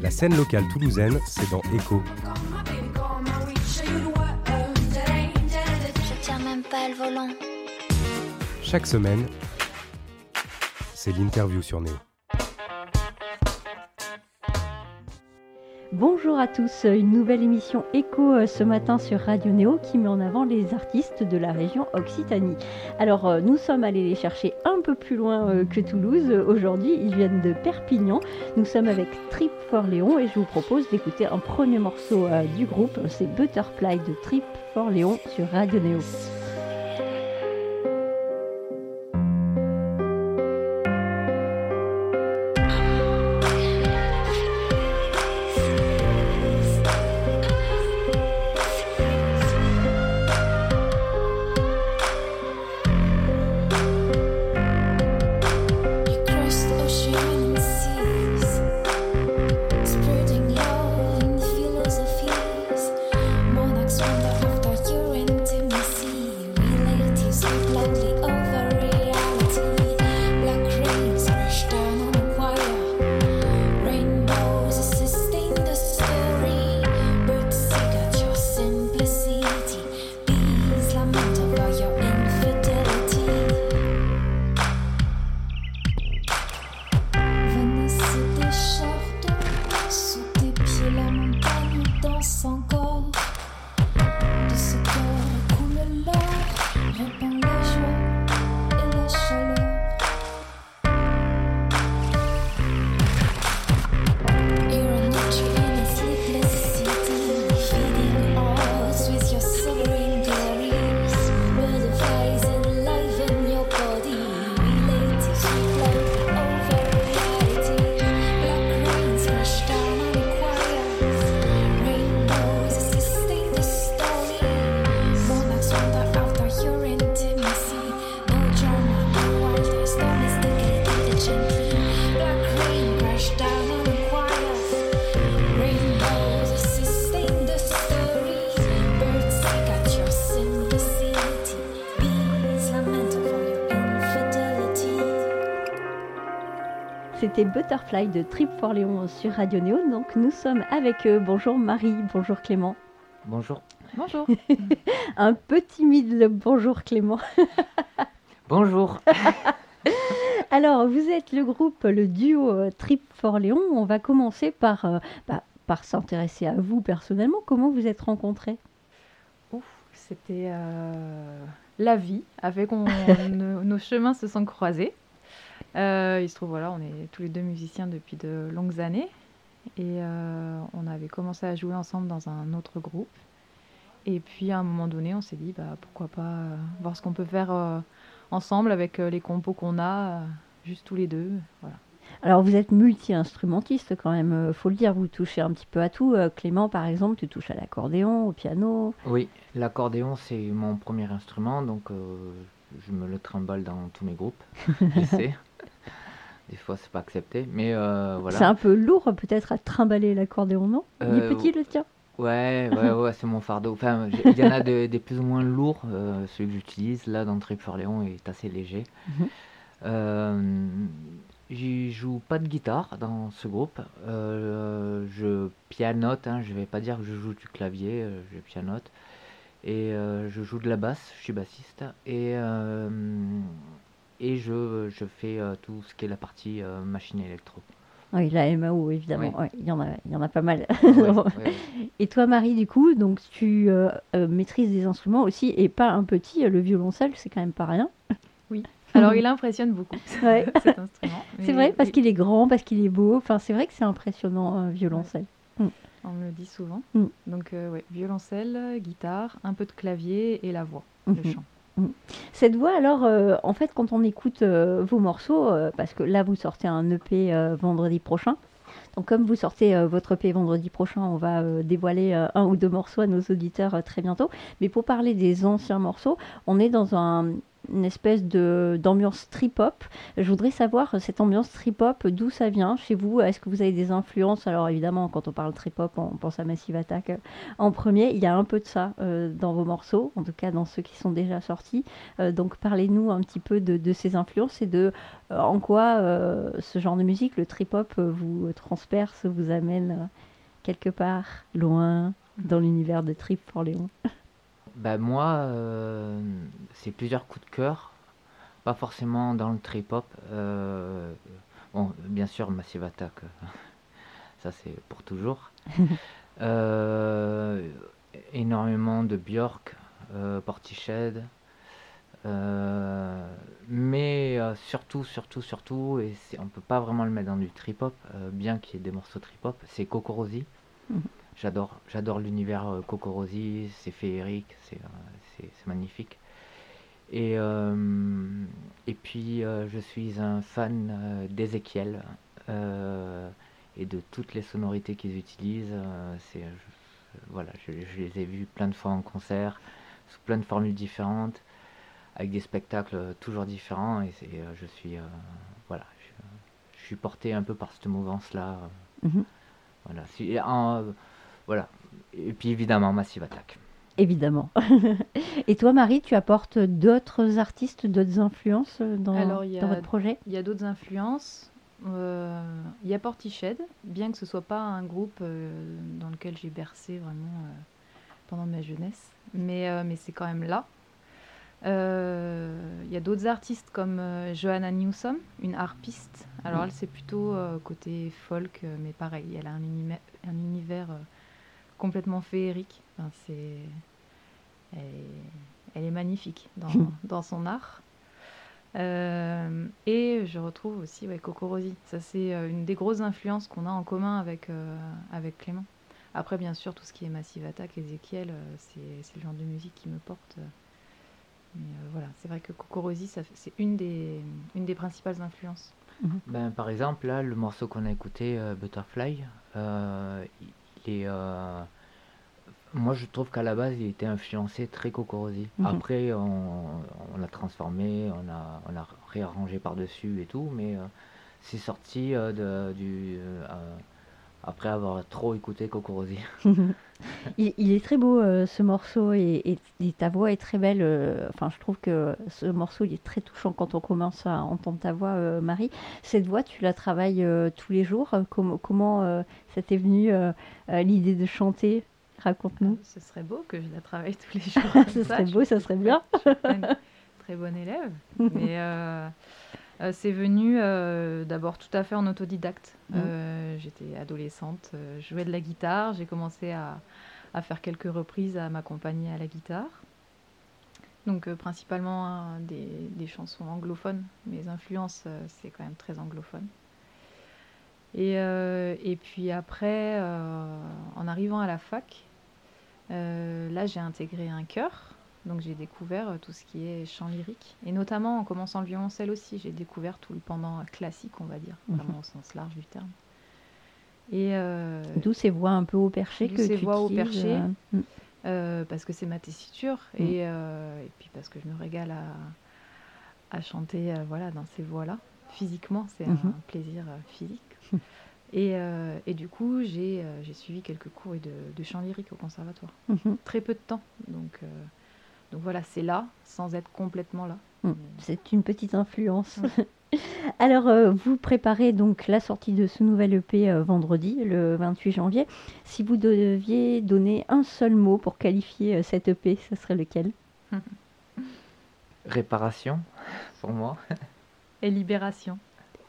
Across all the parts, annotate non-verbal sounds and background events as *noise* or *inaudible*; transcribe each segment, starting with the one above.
La scène locale toulousaine, c'est dans Echo. Je tiens même pas le volant. Chaque semaine, c'est l'interview sur Néo. Bonjour à tous, une nouvelle émission Écho euh, ce matin sur Radio Néo qui met en avant les artistes de la région Occitanie. Alors euh, nous sommes allés les chercher un peu plus loin euh, que Toulouse. Aujourd'hui ils viennent de Perpignan. Nous sommes avec Trip for Léon et je vous propose d'écouter un premier morceau du groupe, c'est Butterfly de Trip for Léon sur Radio Néo. C'était Butterfly de Trip for Léon sur Radio Néo. Donc nous sommes avec eux. Bonjour Marie, bonjour Clément. Bonjour. Bonjour. *laughs* Un peu timide le bonjour Clément. *laughs* Bonjour. *laughs* Alors, vous êtes le groupe, le duo euh, Trip for Léon. On va commencer par, euh, bah, par s'intéresser à vous personnellement. Comment vous êtes rencontrés? Ouf, c'était euh, la vie, avec on, nos, nos chemins se sont croisés. Euh, il se trouve, voilà, on est tous les deux musiciens depuis de longues années. Et euh, on avait commencé à jouer ensemble dans un autre groupe. Et puis à un moment donné, on s'est dit, bah, pourquoi pas euh, voir ce qu'on peut faire euh, ensemble avec euh, les compos qu'on a, euh, juste tous les deux. Voilà. Alors, vous êtes multi-instrumentiste quand même, faut le dire. Vous touchez un petit peu à tout. Clément, par exemple, tu touches à l'accordéon, au piano. Oui, l'accordéon c'est mon premier instrument, donc euh, je me le trimballe dans tous mes groupes. J'essaie. *laughs* Des fois c'est pas accepté, mais euh, C'est voilà. un peu lourd peut-être à trimballer l'accordéon, non? Il est Euh, petit le tien? Ouais, ouais, *laughs* ouais, c'est mon fardeau. Enfin, il y en a de- des plus ou moins lourds. euh, celui que j'utilise là dans Trip for Léon est assez léger. Mhm. J'y joue pas de guitare dans ce groupe. Euh, je pianote, hein, je vais pas dire que je joue du clavier, je pianote. Et euh, je joue de la basse, je suis bassiste. Et, euh, et je, je fais euh, tout ce qui est la partie euh, machine électro. Oui, la MAO, évidemment. Oui. Ouais, il, y en a, il y en a pas mal. Ouais, *laughs* ouais, ouais. Et toi, Marie, du coup, donc tu euh, euh, maîtrises des instruments aussi, et pas un petit, le violoncelle, c'est quand même pas rien. Alors il impressionne beaucoup *laughs* Ouais. *laughs* cet instrument. C'est vrai, parce oui, qu'il est grand, parce qu'il est beau. Enfin, c'est vrai que c'est impressionnant, un violoncelle. On me le dit souvent. Mm. Donc, euh, ouais, violoncelle, guitare, un peu de clavier et la voix, Mhm. le chant. Cette voix, alors, euh, en fait, quand on écoute euh, vos morceaux, euh, parce que là, vous sortez un EP vendredi prochain. Donc, comme vous sortez votre EP vendredi prochain, on va dévoiler un ou deux morceaux à nos auditeurs très bientôt. Mais pour parler des anciens morceaux, on est dans un. Une espèce de d'ambiance trip-hop. Je voudrais savoir euh, cette ambiance trip-hop, d'où ça vient chez vous? Est-ce que vous avez des influences? Alors évidemment, quand on parle trip-hop, on pense à Massive Attack euh, en premier. Il y a un peu de ça euh, dans vos morceaux, en tout cas dans ceux qui sont déjà sortis. Donc parlez-nous un petit peu de, de ces influences et de en quoi ce genre de musique, le trip-hop, vous transperce, vous amène quelque part loin dans l'univers de Trip for Léon? Bah moi, euh, c'est plusieurs coups de cœur, pas forcément dans le trip-hop. euh, bon, bien sûr, Massive Attack, *laughs* ça c'est pour toujours. *laughs* Euh, énormément de Björk, Portiched, mais surtout, surtout, surtout, et on peut pas vraiment le mettre dans du trip-hop, bien qu'il y ait des morceaux trip-hop, c'est Kokorosi. J'adore, j'adore l'univers euh, Kokorosi, c'est féerique, c'est euh, magnifique. Et, euh, et puis euh, je suis un fan euh, d'Ezekiel euh, et de toutes les sonorités qu'ils utilisent. euh, c'est, je- voilà, je, je les ai vus plein de fois en concert, sous plein de formules différentes, avec des spectacles euh, toujours différents. Et euh, je suis, euh, voilà, je, je suis porté un peu par cette mouvance-là. euh, Mhm. voilà, en- voilà. Et puis évidemment Massive Attack. Évidemment. *laughs* Et toi, Marie, tu apportes d'autres artistes, d'autres influences dans, Alors, dans a- votre projet? Il y a d'autres influences. Euh, il y a Portiched, bien que ce soit pas un groupe euh, dans lequel j'ai bercé vraiment euh, pendant ma jeunesse, mais, euh, mais c'est quand même là. Euh, Il y a d'autres artistes comme euh, Johanna Newsom, une harpiste. Alors Mm. elle, c'est plutôt euh, côté folk, mais pareil, elle a un, univers- un univers euh, complètement féerique. Enfin, c'est... Elle, est... elle est magnifique dans, *laughs* dans son art. Euh, et je retrouve aussi ouais, Kokorosi. Ça, c'est euh, une des grosses influences qu'on a en commun avec, euh, avec Clément. Après, bien sûr, tout ce qui est Massive Attack, Ezekiel, c'est c'est le genre de musique qui me porte. Mais euh, voilà, c'est vrai que Kokorosi, ça c'est une des, une des principales influences. Ben, par exemple, là, le morceau qu'on a écouté, euh, Butterfly, est. euh, moi, je trouve qu'à la base, il était influencé très Kokorosi. Mhm. Après, on, on l'a transformé, on a, on a réarrangé par-dessus et tout, mais euh, c'est sorti euh, de, du. Après avoir trop écouté Kokorosi. *laughs* il, il est très beau euh, ce morceau et, et- et ta voix est très belle. euh, Enfin, je trouve que ce morceau il est très touchant quand on commence à entendre ta voix, euh, Marie. Cette voix, tu la travailles euh, tous les jours. Com- comment euh, ça t'est venu euh, euh, l'idée de chanter? Raconte-nous. Ce serait beau que je la travaille tous les *laughs* jours. Ce ça. serait beau, ça serait bien. Très bonne élève. *laughs* Mais euh, c'est venu euh, d'abord tout à fait en autodidacte. Mhm. Euh, J'étais adolescente, je jouais de la guitare. J'ai commencé à, à faire quelques reprises à m'accompagner à la guitare. Donc principalement hein, des, des chansons anglophones. Mes influences, c'est quand même très anglophone. Et, et puis après, en arrivant à la fac, là j'ai intégré un chœur. Donc j'ai découvert euh, tout ce qui est chant lyrique. Et notamment en commençant le violoncelle aussi, j'ai découvert tout le pendant classique, on va dire, Mhm. vraiment au sens large du terme. Et euh, D'où ces voix un peu au perché que ces tu voix au perché. euh, mm. euh, parce que c'est ma tessiture Mm. et, euh, et puis parce que je me régale à, à chanter euh, voilà, dans ces voix-là. Physiquement, c'est Mhm. un plaisir euh, physique. *laughs* Et, euh, et du coup, j'ai euh, suivi quelques cours de, de chant lyrique au conservatoire. Mhm. Très peu de temps. Donc, euh, donc voilà, c'est là, sans être complètement là. Mm. Mais- C'est une petite influence. *laughs* Alors, euh, vous préparez donc la sortie de ce nouvel EP euh, vendredi, le 28 janvier. Si vous deviez donner un seul mot pour qualifier euh, cet EP, ce serait lequel? Réparation, pour moi. *laughs* Et libération.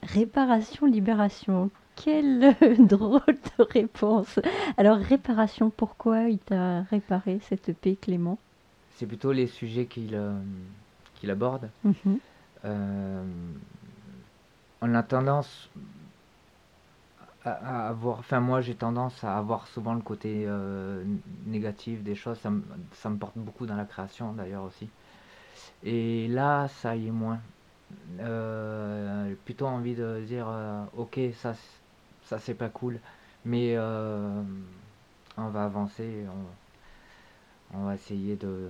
Réparation, libération. Quelle *laughs* drôle de réponse. Alors, réparation, pourquoi il t'a réparé cet EP, Clément? C'est plutôt les sujets qu'il euh, qu'il aborde. Mhm. Euh, on a tendance à, à avoir, enfin moi j'ai tendance à avoir souvent le côté euh, négatif des choses, ça me, ça me porte beaucoup dans la création d'ailleurs aussi. Et là ça y est moins. J'ai plutôt envie de dire ok ça ça c'est pas cool, mais on va avancer, on, on va essayer de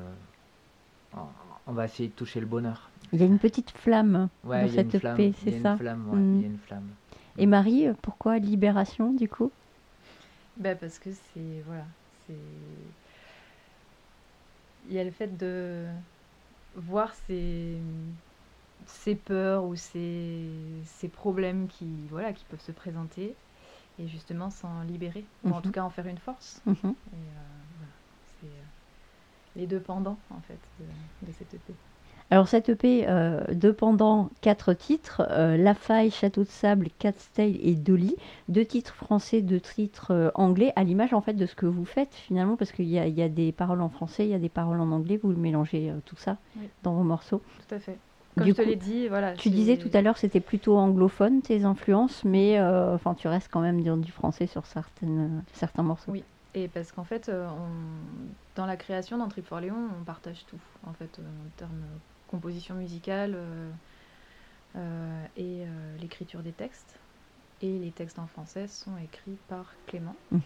on- va essayer de toucher le bonheur. Il y a une petite flamme Ouais, dans cette y c'est ça une flamme, ouais, Mm. il y a une flamme. Et Marie, pourquoi Libération du coup? Ben, parce que c'est. Voilà. C'est. Il y a le fait de voir ces, ces peurs ou ces, ces problèmes qui, voilà, qui peuvent se présenter et justement s'en libérer, ou en Mhm. tout cas en faire une force. Mhm. Et euh, les deux pendants en fait de, de cette EP. Alors cette EP, euh, deux pendant quatre titres, euh, La Faille, Château de Sable, Cat's Tail et Dolly, deux titres français, deux titres euh, anglais, à l'image en fait de ce que vous faites finalement, parce qu'il y y a des paroles en français, il y a des paroles en anglais, vous mélangez tout ça Oui. dans vos morceaux. Tout à fait. Comme Du je te l'ai dit, voilà. Tu disais tout à l'heure c'était plutôt anglophone tes influences, mais enfin tu restes quand même dans du français sur certaines, certains morceaux. Oui. Et parce qu'en fait, euh, on- dans la création, dans Trip for Léon, on partage tout. En fait, euh, en termes de composition musicale euh, euh, et euh, l'écriture des textes. Et les textes en français sont écrits par Clément. Mhm.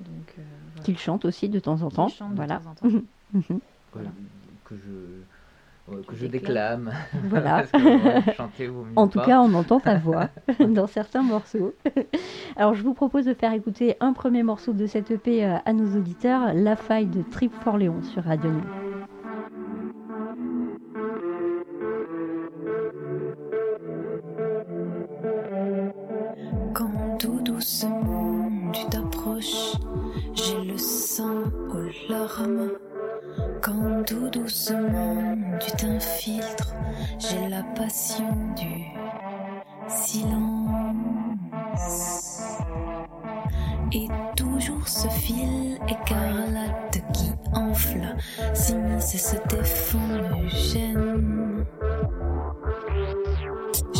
Donc, euh, voilà. Qu'il chante aussi de temps en temps. chante de voilà. temps en temps. Mhm. Mhm. Voilà. Que je, que je déclame. Voilà. *laughs* Chanter En tout pas. cas, on entend ta voix *laughs* dans certains morceaux. *laughs* Alors, je vous propose de faire écouter un premier morceau de cette EP euh, à nos auditeurs, La faille de Trip for Léon sur Radio Néo.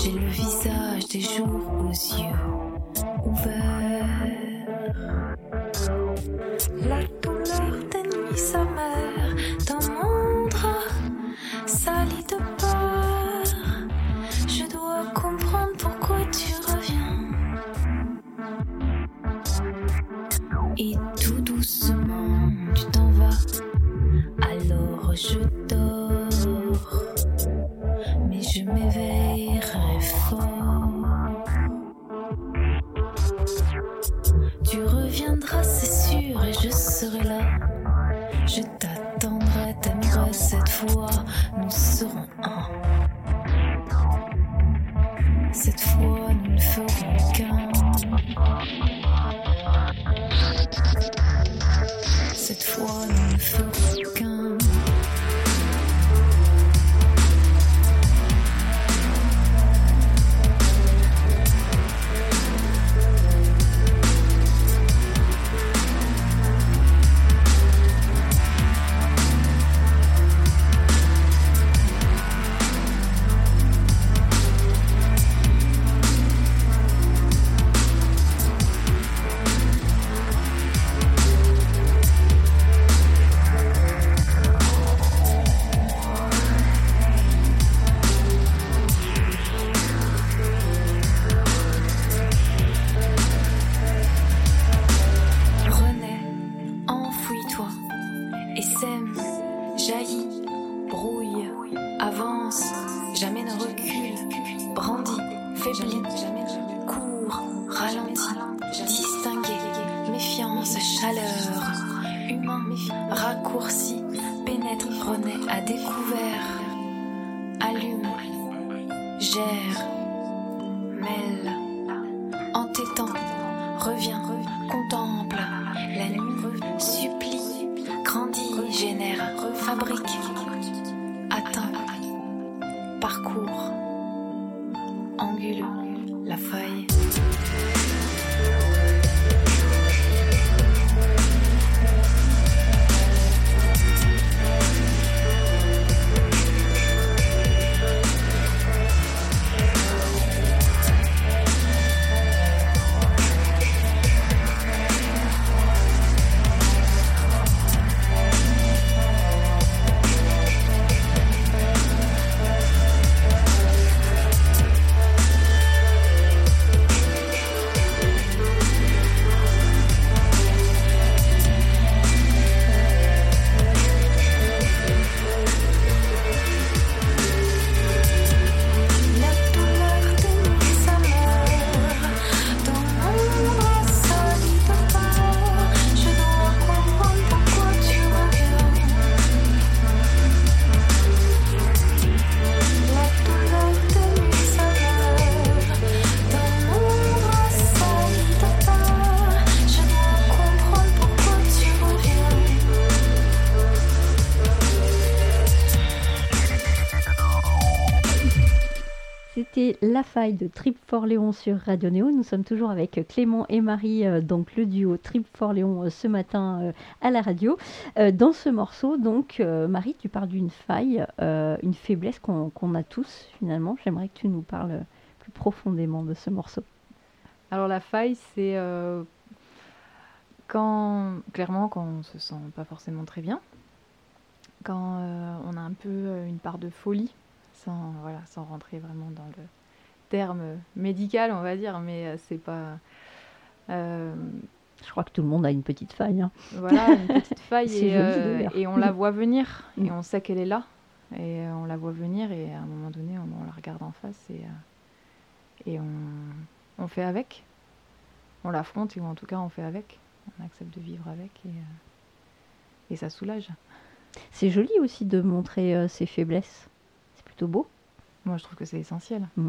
J'ai le visage des jours aux yeux ouverts. La douleur des nuits s'amère dans mon drap, sali de La Faille de Trip for Léon sur Radio Néo. Nous sommes toujours avec Clément et Marie, euh, donc le duo Trip for Léon euh, ce matin euh, à la radio. Dans ce morceau, donc, Marie, tu parles d'une faille, une faiblesse qu'on a tous finalement. J'aimerais que tu nous parles plus profondément de ce morceau. Alors la faille, c'est quand, clairement, quand on se sent pas forcément très bien, quand on a un peu une part de folie, sans, voilà, sans rentrer vraiment dans le terme médical, on va dire, mais euh, c'est pas... euh, Je crois que tout le monde a une petite faille. hein. voilà, une *laughs* petite faille et, euh, et on la voit venir Mm. et on sait qu'elle est là et on la voit venir et à un moment donné on, on la regarde en face et, et on, on fait avec. On l'affronte ou en tout cas on fait avec. On accepte de vivre avec et, et ça soulage. C'est joli aussi de montrer euh, ses faiblesses. C'est plutôt beau. Moi je trouve que c'est essentiel. J'ai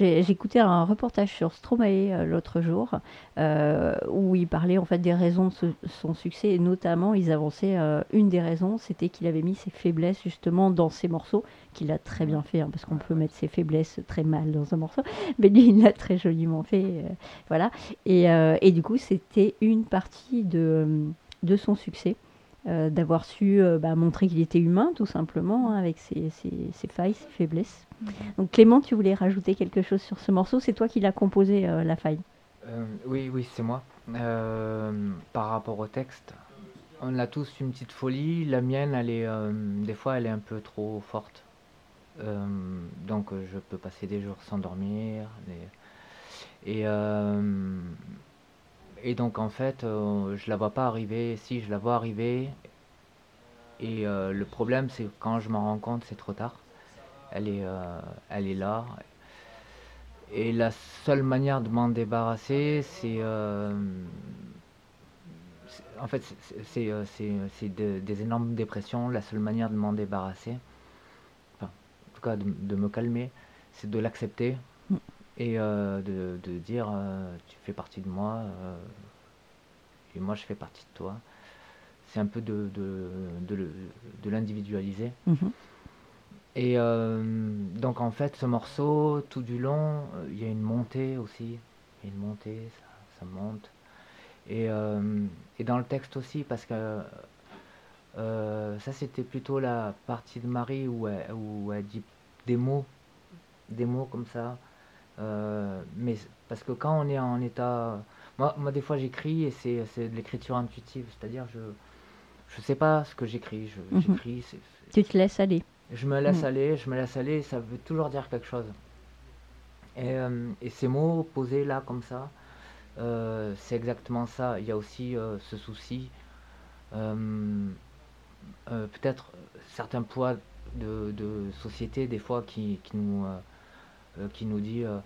écouté un reportage sur Stromae euh, l'autre jour euh, où il parlait en fait des raisons de son succès et notamment ils avançaient euh, une des raisons c'était qu'il avait mis ses faiblesses justement dans ses morceaux qu'il a très bien fait hein, parce qu'on peut mettre ses faiblesses très mal dans un morceau *laughs* mais lui il l'a très joliment fait voilà. Et, du coup c'était une partie de son succès euh, d'avoir su euh, bah, montrer qu'il était humain tout simplement hein, avec ses, ses- ses failles ses faiblesses donc Clément, tu voulais rajouter quelque chose sur ce morceau? C'est toi qui l'as composé, euh, La Faille. Euh, oui, oui, c'est moi. Euh, par rapport au texte, on a tous une petite folie. La mienne, elle est, euh, des fois, elle est un peu trop forte. Euh, donc, je peux passer des jours sans dormir. des- Et, euh, et donc, en fait, euh, je la vois pas arriver. Si, je la vois arriver. Et euh, le problème, c'est quand je m'en rends compte, c'est trop tard. Elle est, euh, elle est là. Et la seule manière de m'en débarrasser, c'est. euh, en fait, c'est- c'est c'est- c'est de- des énormes dépressions. La seule manière de m'en débarrasser, enfin, en tout cas de, me calmer, c'est de l'accepter. Et euh, de, de dire euh, tu fais partie de moi euh, et moi je fais partie de toi. C'est un peu de, de, de de l'individualiser. Mhm. Et donc en fait, ce morceau, tout du long, il y a une montée aussi. Il y a une montée, ça, ça monte. Et, et dans le texte aussi, parce que euh, ça c'était plutôt la partie de Marie où elle, où elle dit des mots, des mots comme ça. Euh, mais parce que quand on est en état... Moi, moi des fois j'écris et c'est de l'écriture intuitive, c'est-à-dire je je sais pas ce que j'écris, Mhm. j'écris, Tu te laisses aller. je me laisse Mm. aller, je me laisse aller, ça veut toujours dire quelque chose. Et, euh, et ces mots posés là comme ça, euh, c'est exactement ça. Il y a aussi euh, ce souci, peut-être certains poids de, de société des fois qui, qui nous, qui nous dit euh,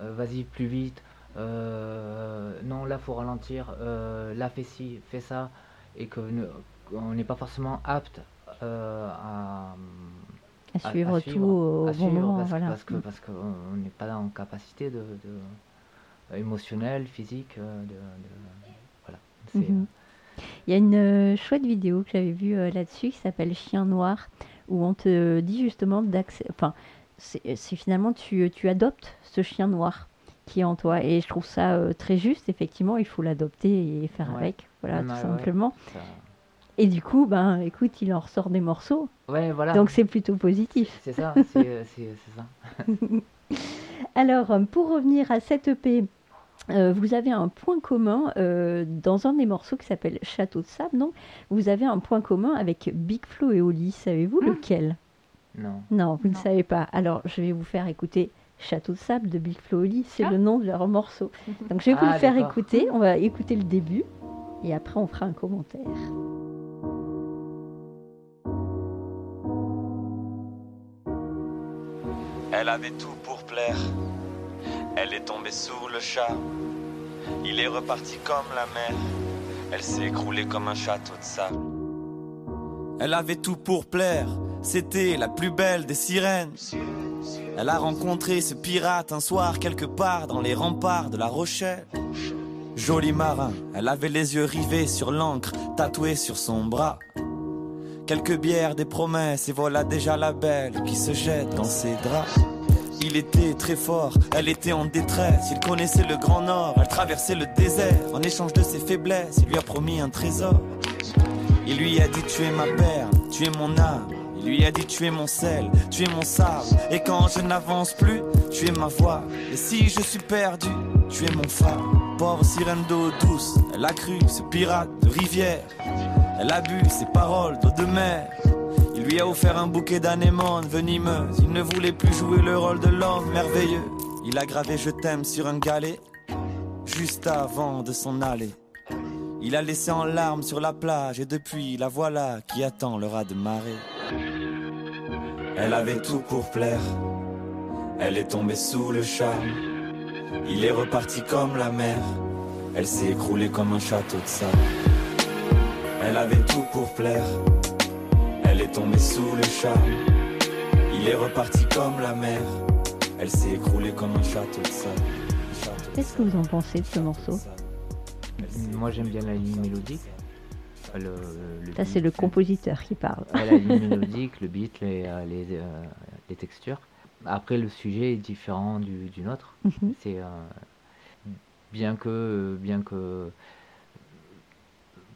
euh, vas-y plus vite, euh, non là faut ralentir, euh, là fais ci, fais ça, et que ne- on n'est pas forcément apte euh, à, suivre, tout au bon suivre moment. parce, voilà. parce que Mm. parce qu'on n'est pas en capacité de, de- émotionnelle, physique, euh, de, de- voilà. Mhm. Il y a une euh, chouette vidéo que j'avais vue euh, là-dessus qui s'appelle Chien Noir, où on te dit justement d'accepter. Enfin, c'est c'est finalement tu, tu adoptes ce chien noir qui est en toi. Et je trouve ça euh, très juste, effectivement, il faut l'adopter et faire Ouais. avec, voilà, tout simplement. ça- Et du coup, ben, écoute, il en ressort des morceaux, Ouais, voilà. donc c'est plutôt positif. c'est ça, c'est euh, *laughs* ça. *laughs* Alors, euh, pour revenir à cette EP, euh, vous avez un point commun euh, dans un des morceaux qui s'appelle Château de sable. Donc, vous avez un point commun avec Big Flo et Oli. Savez-vous lequel? Non. Non, vous ne savez pas. Alors, je vais vous faire écouter Château de sable de Big Flo. C'est Ah. le nom de leur morceau. *laughs* Donc, je vais vous Ah, le faire écouter. On va écouter le début et après, on fera un commentaire. Elle avait tout pour plaire. Elle est tombée sous le charme. Il est reparti comme la mer. Elle s'est écroulée comme un château de sable. Elle avait tout pour plaire. C'était la plus belle des sirènes. Elle a rencontré ce pirate un soir quelque part dans les remparts de la Rochelle. Joli marin, elle avait les yeux rivés sur l'encre tatouée sur son bras. Quelques bières, des promesses, et voilà déjà la belle qui se jette dans ses draps. Il était très fort, elle était en détresse. Il connaissait le grand nord, elle traversait le désert. En échange de ses faiblesses, il lui a promis un trésor. Il lui a dit tu es ma perle, tu es mon âme. Il lui a dit tu es mon sel, tu es mon sable. Et quand je n'avance plus, tu es ma voix. Et si je suis perdu, tu es mon phare. Pauvre sirène d'eau douce, elle a cru ce pirate de rivière. Elle a bu ses paroles d'eau de mer. Il lui a offert un bouquet d'anémones venimeuses. Il ne voulait plus jouer le rôle de l'homme merveilleux. Il a gravé je t'aime sur un galet, juste avant de s'en aller. Il a laissé en larmes sur la plage et depuis la voilà qui attend le raz de marée. Elle avait tout pour plaire, elle est tombée sous le charme. Il est reparti comme la mer, elle s'est écroulée comme un château de sable. Elle avait tout pour plaire, elle est tombée sous le charme. Il est reparti comme la mer, elle s'est écroulée comme un château de sable. Qu'est-ce que vous en pensez de ce morceau? Moi j'aime bien la ligne mélodique. Euh, Le, le Ça, c'est le compositeur qui parle. Ouais, la ligne *laughs* mélodique, le beat, les, euh, les, euh, les textures. Après, le sujet est différent du, du nôtre. Mhm. C'est euh, bien que bien que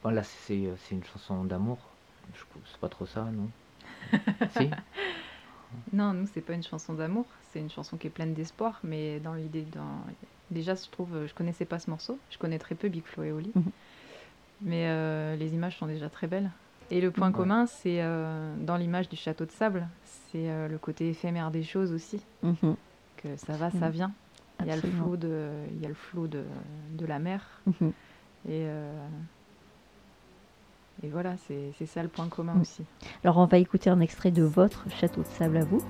voilà, c'est c'est une chanson d'amour. C'est pas trop ça, non? *laughs* Si? Non, nous, c'est pas une chanson d'amour, c'est une chanson qui est pleine d'espoir, mais dans l'idée. Dans... Déjà, je trouve, je connaissais pas ce morceau, je connais très peu Big Flo et Oli, Mhm. mais euh, les images sont déjà très belles. Et le point Ouais. commun, c'est euh, dans l'image du château de sable, c'est euh, le côté éphémère des choses aussi, Mhm. que ça va, ça vient. Il y a le flot de, il y a le flot de, de la mer, Mhm. et, euh, et voilà, c'est ça le point commun Mhm. aussi. Alors, on va écouter un extrait de votre château de sable à vous.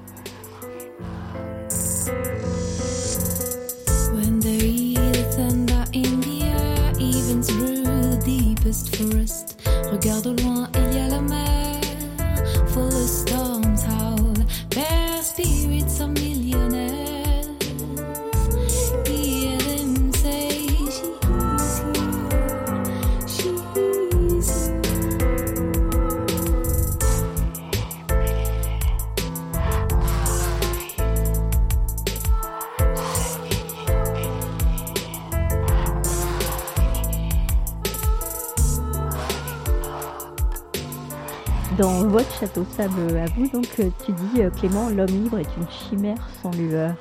Votre château sable à vous, donc, euh, tu dis, euh, Clément, l'homme libre est une chimère sans lueur.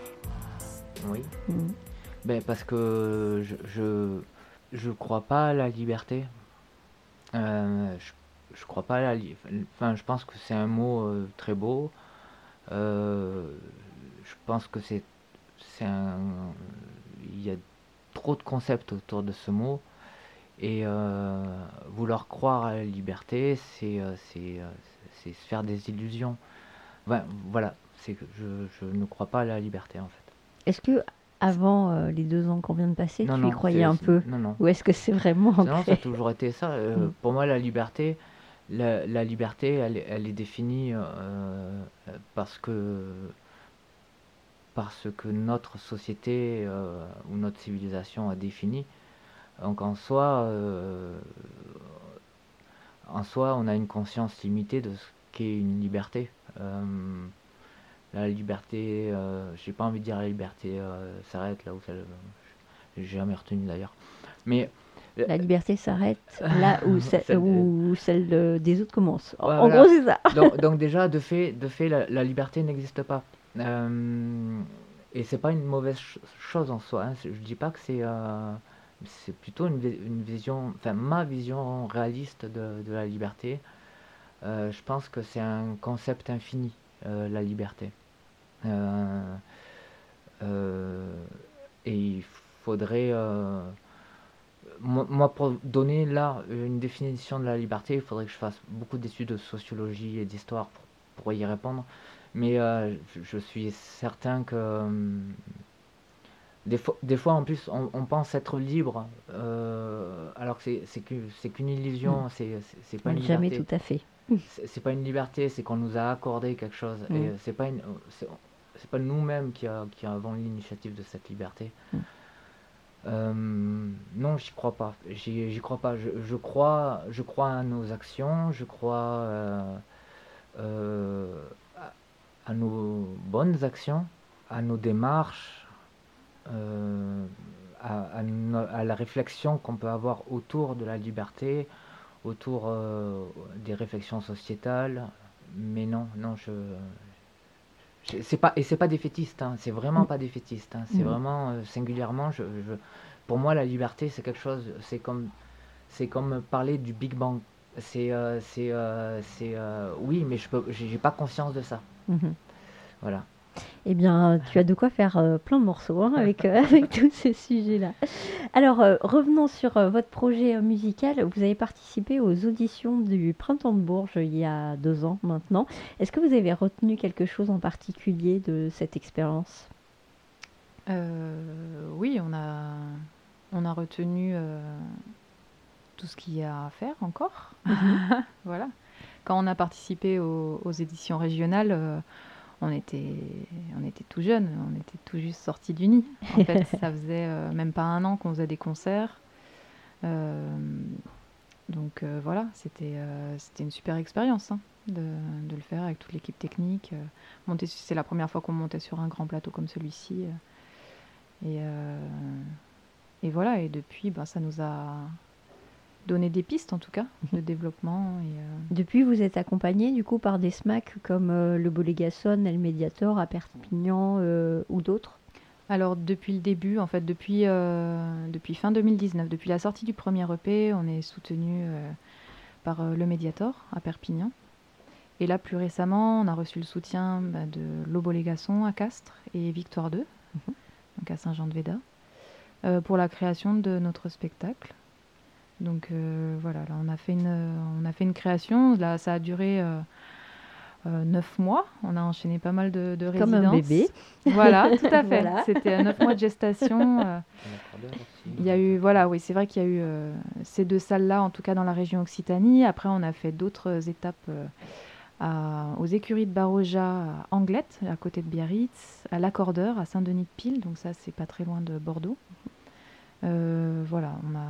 Oui. Mhm. Ben, parce que je, je, je crois pas à la liberté. Euh, je, je crois pas à la li- Enfin, je pense que c'est un mot euh, très beau. Euh, je pense que c'est c'est un. Il y a trop de concepts autour de ce mot. Et vouloir croire à la liberté, c'est c'est c'est se faire des illusions. Voilà, c'est que je, je ne crois pas à la liberté en fait. Est-ce que, avant euh, les deux ans qu'on vient de passer, Non, tu non, y croyais un peu Non, non. Ou est-ce que c'est vraiment Non, ça a toujours été ça. Euh, Mm. Pour moi, la liberté, la, la liberté, elle, est- elle est définie euh, euh, parce que parce que notre société ou notre civilisation a défini. Donc en soi, en soi, on a une conscience limitée de ce qu'est une liberté. Euh, la liberté, euh, j'ai pas envie de dire la liberté euh, s'arrête là où ça, j'ai jamais retenu d'ailleurs. Mais La liberté s'arrête *laughs* là où, ce- Celle où celle de- des autres commence. En voilà. gros, c'est ça. *laughs* donc, donc déjà, de fait, de fait la, la liberté n'existe pas. Euh, et c'est pas une mauvaise ch- chose en soi. hein. Je dis pas que c'est euh, c'est plutôt une, une vision, enfin ma vision réaliste de, de la liberté. Euh, je pense que c'est un concept infini, euh, la liberté. Euh, et il faudrait, moi, moi, pour donner là une définition de la liberté, il faudrait que je fasse beaucoup d'études de sociologie et d'histoire pour, pour y répondre. Mais je, je suis certain que hum, des fois, des fois en plus, on, on pense être libre, euh, alors que c'est- qu'une illusion, c'est c'est- pas une Jamais liberté. tout à fait. C'est pas une liberté, c'est qu'on nous a accordé quelque chose. Mm. Et euh, c'est pas une, c'est c'est pas nous-mêmes qui, a- qui avons l'initiative de cette liberté. Mm. Euh, non, j'y crois pas. J'y crois pas. Je, je crois, je crois à nos actions. Je crois euh, euh, à, à nos bonnes actions. à nos démarches, à, à no- à la réflexion qu'on peut avoir autour de la liberté, autour euh, des réflexions sociétales. Mais non, non, je. je- c'est pas, et c'est pas défaitiste, hein, c'est vraiment pas défaitiste. hein, c'est Mm. vraiment euh, singulièrement. Je, je- pour moi, la liberté, c'est quelque chose. C'est comme, c'est comme parler du Big Bang. C'est, euh, c'est, c'est, oui, mais je peux, j'ai pas conscience de ça. Mhm. Voilà. Eh bien, tu as de quoi faire euh, plein de morceaux hein, avec, euh, *laughs* avec tous ces sujets-là. Alors, euh, revenons sur votre projet musical. Vous avez participé aux auditions du Printemps de Bourges il y a deux ans maintenant. Est-ce que vous avez retenu quelque chose en particulier de cette expérience? Oui, on a, on a retenu tout ce qu'il y a à faire encore. *laughs* voilà. Quand on a participé aux, aux éditions régionales, on était, on était tout jeune, on était tout juste sortis du nid. En fait, *laughs* ça faisait euh, même pas un an qu'on faisait des concerts. Euh, donc euh, voilà, c'était c'était une super expérience hein, de, de le faire avec toute l'équipe technique. monter, c'est la première fois qu'on montait sur un grand plateau comme celui-ci. et, et voilà, et depuis, ben, ça nous a donné des pistes en tout cas de développement. Et, euh, Depuis, vous êtes accompagné du coup par des SMAC comme euh, le Bolégason, El Mediator à Perpignan euh, ou d'autres? Alors depuis le début, en fait, depuis, depuis fin 2019, depuis la sortie du premier EP, on est soutenu par le Mediator à Perpignan. Et là, plus récemment, on a reçu le soutien bah, de l'Obolégasson à Castres et Victoire 2, donc à Saint-Jean-de-Véda, pour la création de notre spectacle. Donc euh, voilà, là, on a fait une, on a fait une création. Là, ça a duré euh, euh, neuf mois. On a enchaîné pas mal de, de Comme un résidences. bébé. Voilà, tout à *laughs* fait. Voilà. C'était à neuf mois de gestation. euh, il y a eu, voilà, oui, c'est vrai qu'il y a eu euh, ces deux salles-là, en tout cas dans la région Occitanie. Après, on a fait d'autres étapes euh, à- aux écuries de Baroja à Anglette, à côté de Biarritz, à l'Accordeur, à Saint-Denis-de-Pile, donc ça, c'est pas très loin de Bordeaux. Euh, voilà, on a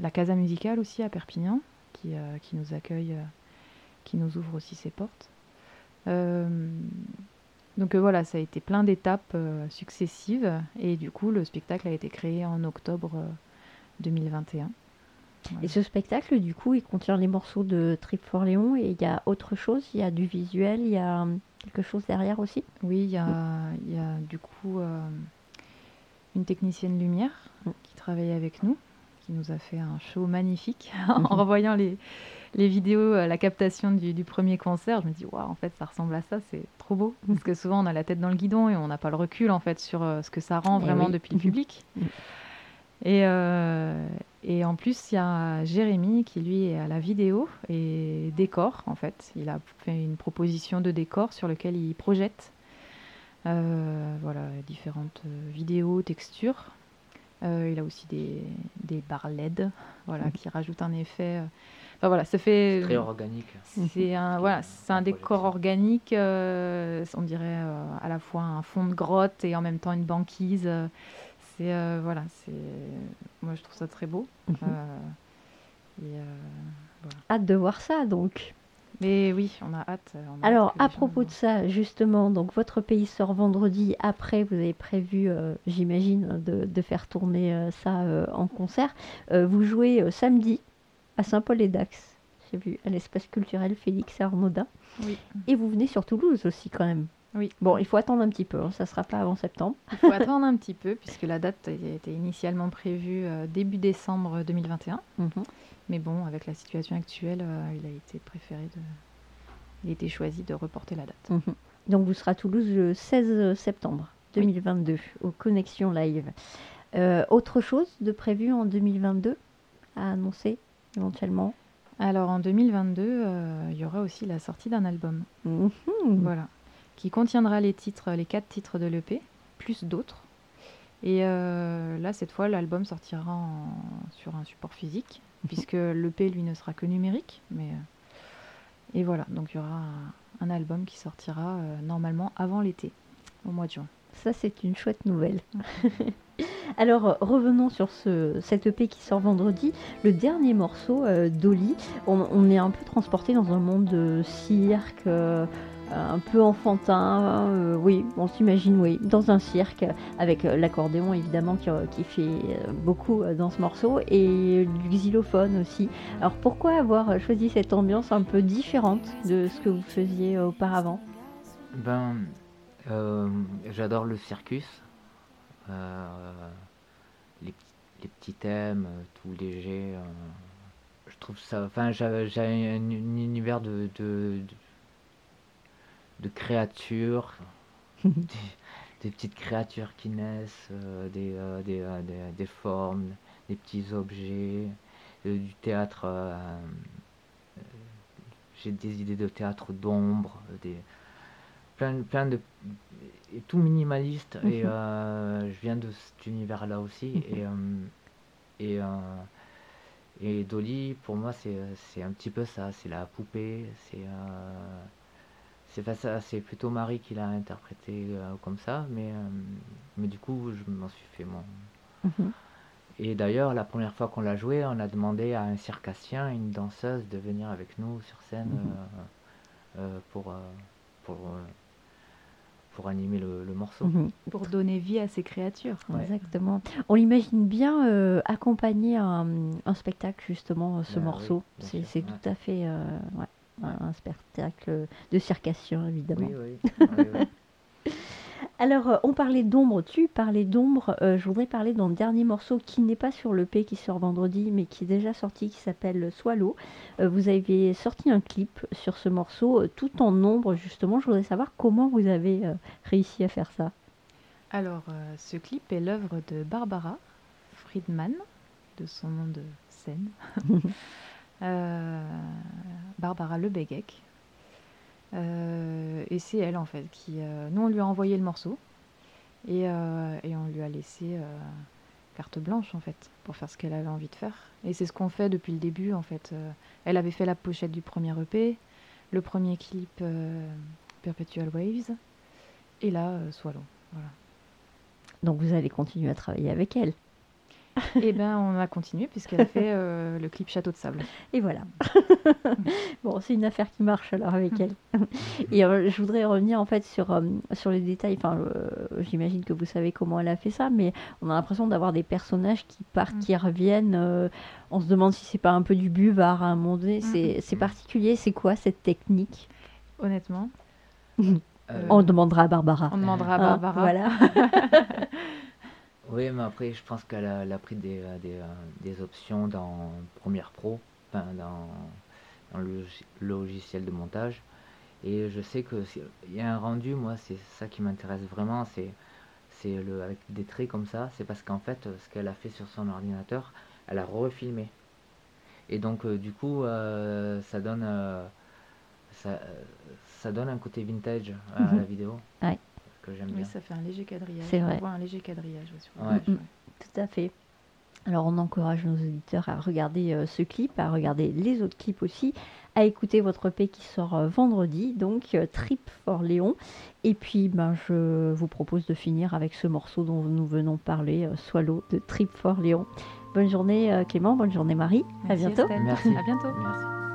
la Casa Musicale aussi à Perpignan, qui, euh, qui nous accueille, euh, qui nous ouvre aussi ses portes. Donc voilà, ça a été plein d'étapes successives et du coup le spectacle a été créé en octobre euh, 2021. Et ce spectacle, du coup, il contient les morceaux de Trip for Léon et il y a autre chose, il y a du visuel, il y a hum, quelque chose derrière aussi? Oui, il y a, il y a du coup une technicienne lumière Mm. qui travaille avec nous, qui nous a fait un show magnifique *laughs* en revoyant les, les vidéos, euh, la captation du, du premier concert. Je me dis, waouh, en fait, ça ressemble à ça, c'est trop beau. Parce que souvent, on a la tête dans le guidon et on n'a pas le recul en fait sur euh, ce que ça rend Eh vraiment oui. depuis le public. Mm. Et, euh, et en plus, il y a Jérémy qui lui est à la vidéo et décor en fait. Il a fait une proposition de décor sur lequel il projette euh, voilà, différentes vidéos, textures. Euh, il a aussi des, des barres LED voilà, qui rajoutent un effet. euh, Enfin voilà, ça fait. Très organique. C'est un, *laughs* voilà, c'est un décor organique, euh, on dirait euh, à la fois un fond de grotte et en même temps une banquise. euh, C'est voilà, c'est moi je trouve ça très beau. Mhm. Euh, et, euh, Hâte de voir ça, donc. Mais oui, on a hâte. euh, on a Alors, hâte à propos de ça, justement, donc votre pays sort vendredi. Après, vous avez prévu, euh, j'imagine, de, de faire tourner euh, ça euh, en concert. Vous jouez samedi à Saint-Paul-et-Dax. J'ai vu à l'espace culturel Félix Arnaudin. Oui. Et vous venez sur Toulouse aussi, quand même. Oui. Bon, il faut attendre un petit peu. hein, ça sera pas avant septembre. Il faut attendre un petit peu puisque la date était initialement prévue euh, début décembre 2021. Mhm. Mais bon, avec la situation actuelle, euh, il a été préféré de. Il a été choisi de reporter la date. Mhm. Donc, vous serez à Toulouse le 16 septembre 2022 aux Connexions Live. Euh, autre chose de prévu en 2022 à annoncer éventuellement? Alors en 2022, euh, il y aura aussi la sortie d'un album. Mhm. Voilà. Qui contiendra les titres, les quatre titres de l'EP, plus d'autres. Et euh, là, cette fois, l'album sortira en- sur un support physique, puisque l'EP, lui, ne sera que numérique. Mais, euh, et voilà, donc il y aura un, un album qui sortira euh, normalement avant l'été, au mois de juin. Ça, c'est une chouette nouvelle. *laughs* Alors, revenons sur ce, cette EP qui sort vendredi. Le dernier morceau, euh, Dolly, on, on est un peu transporté dans un monde de cirque, euh, un peu enfantin. euh, oui, on s'imagine, oui, dans un cirque avec euh, l'accordéon évidemment qui, euh, fait beaucoup dans ce morceau et du xylophone aussi. Alors pourquoi avoir choisi cette ambiance un peu différente de ce que vous faisiez auparavant? Ben, j'adore le circus. Les, petits thèmes, tout léger. euh, je trouve ça. Enfin, j'ai un, un univers de, de créatures, des, *laughs* des petites créatures qui naissent, euh, des, euh, des, euh, des- des formes, des petits objets, du théâtre. j'ai des idées de théâtre d'ombre, des plein, plein de et tout minimaliste et Mhm. je viens de cet univers là aussi et euh, et et Dolly pour moi c'est c'est un petit peu ça c'est la poupée c'est euh, c'est pas ça c'est plutôt Marie qui l'a interprété euh, comme ça mais euh, mais du coup je m'en suis fait mon Mhm. et d'ailleurs la première fois qu'on l'a joué on a demandé à un circassien une danseuse de venir avec nous sur scène Mhm. euh, euh, pour euh, pour euh, pour animer le, le morceau. Mhm. Pour donner vie à ces créatures. Ouais. Exactement. On l'imagine bien euh, accompagner un, un spectacle justement, ce oui, morceau. c'est sûr, c'est ouais. tout à fait euh, ouais, un, spectacle de circassien évidemment. Oui, oui. oui, oui. *laughs* Alors, euh, on parlait d'ombre, tu parlais d'ombre. euh, je voudrais parler d'un dernier morceau qui n'est pas sur le P qui sort vendredi, mais qui est déjà sorti, qui s'appelle Swallow. Euh, vous avez sorti un clip sur ce morceau, euh, tout en ombre, justement. Je voudrais savoir comment vous avez euh, réussi à faire ça. Alors, euh, ce clip est l'œuvre de Barbara Friedman, de son nom de scène. *laughs* Euh, Barbara Lebegek. Euh, et c'est elle, en fait, qui... euh, nous, on lui a envoyé le morceau. Et, on lui a laissé carte blanche, en fait, pour faire ce qu'elle avait envie de faire. Et c'est ce qu'on fait depuis le début, en fait. Elle avait fait la pochette du premier EP, le premier clip Perpetual Waves, et là, euh, Swallow. Voilà. Donc, vous allez continuer à travailler avec elle. Et ben on a continué puisqu'elle a fait euh, le clip Château de Sable. Et voilà. *laughs* bon, c'est une affaire qui marche alors avec elle. Et euh, je voudrais revenir en fait sur, euh, sur les détails. Enfin, j'imagine que vous savez comment elle a fait ça, mais on a l'impression d'avoir des personnages qui partent, Mm. qui reviennent. on se demande si c'est pas un peu du buvard à un moment donné. C'est particulier. C'est quoi cette technique? Honnêtement, *laughs* On demandera à Barbara. on demandera à Hein, Barbara. voilà. *laughs* Oui, mais après, je pense qu'elle a, elle a pris des, euh, des, euh, des options dans Premiere Pro, enfin, dans, dans le logiciel de montage. Et je sais que il y a un rendu, moi, c'est ça qui m'intéresse vraiment, c'est c'est le avec des traits comme ça, c'est parce qu'en fait, ce qu'elle a fait sur son ordinateur, elle a refilmé. Et donc, euh, du coup, ça donne ça, ça donne un côté vintage à Mhm. la vidéo Ouais. Que j'aime Oui, bien. ça fait un léger quadrillage. C'est On vrai. voit un léger quadrillage sur Ouais. Mm, ouais. Tout à fait. Alors on encourage nos auditeurs à regarder euh, ce clip, à regarder les autres clips aussi, à écouter votre EP qui sort euh, vendredi, donc euh, Trip for Léon. Et puis ben, je vous propose de finir avec ce morceau dont nous venons de parler, euh, Swallow de Trip for Léon. Bonne journée euh, Clément, bonne journée Marie, à Merci, bientôt. Estelle. Merci. À bientôt. Merci.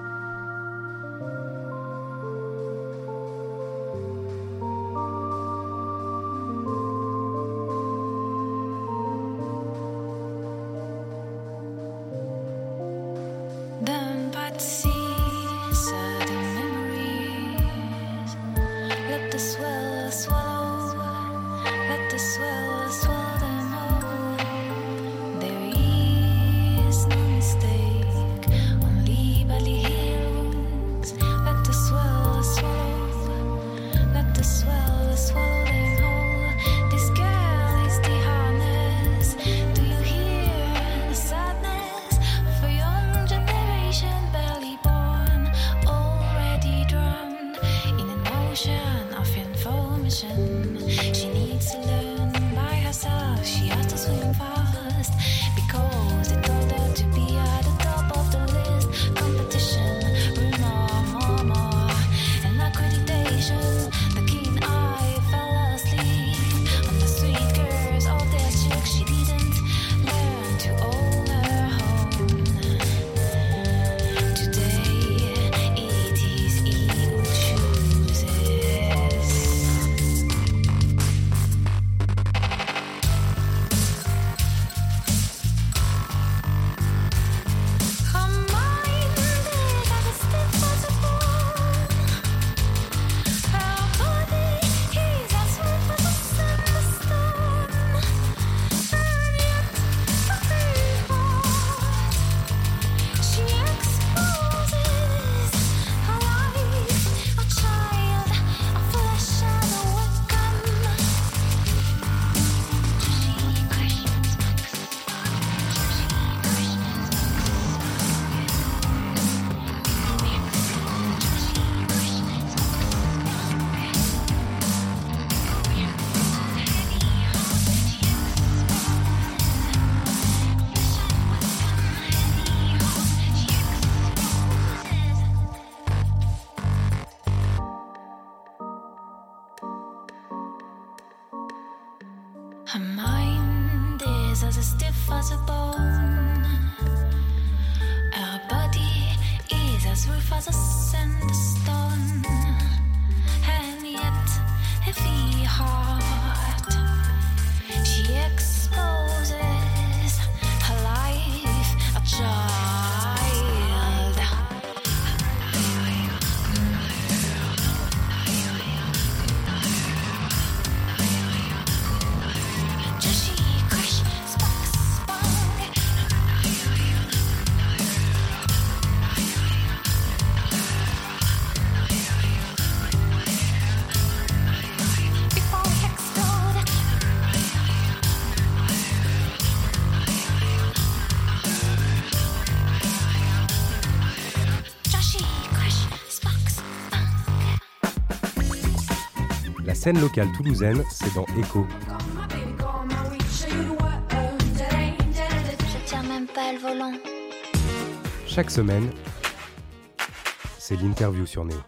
scène locale toulousaine, c'est dans Echo. Je tire même pas le volant. Chaque semaine, c'est l'interview sur Néo.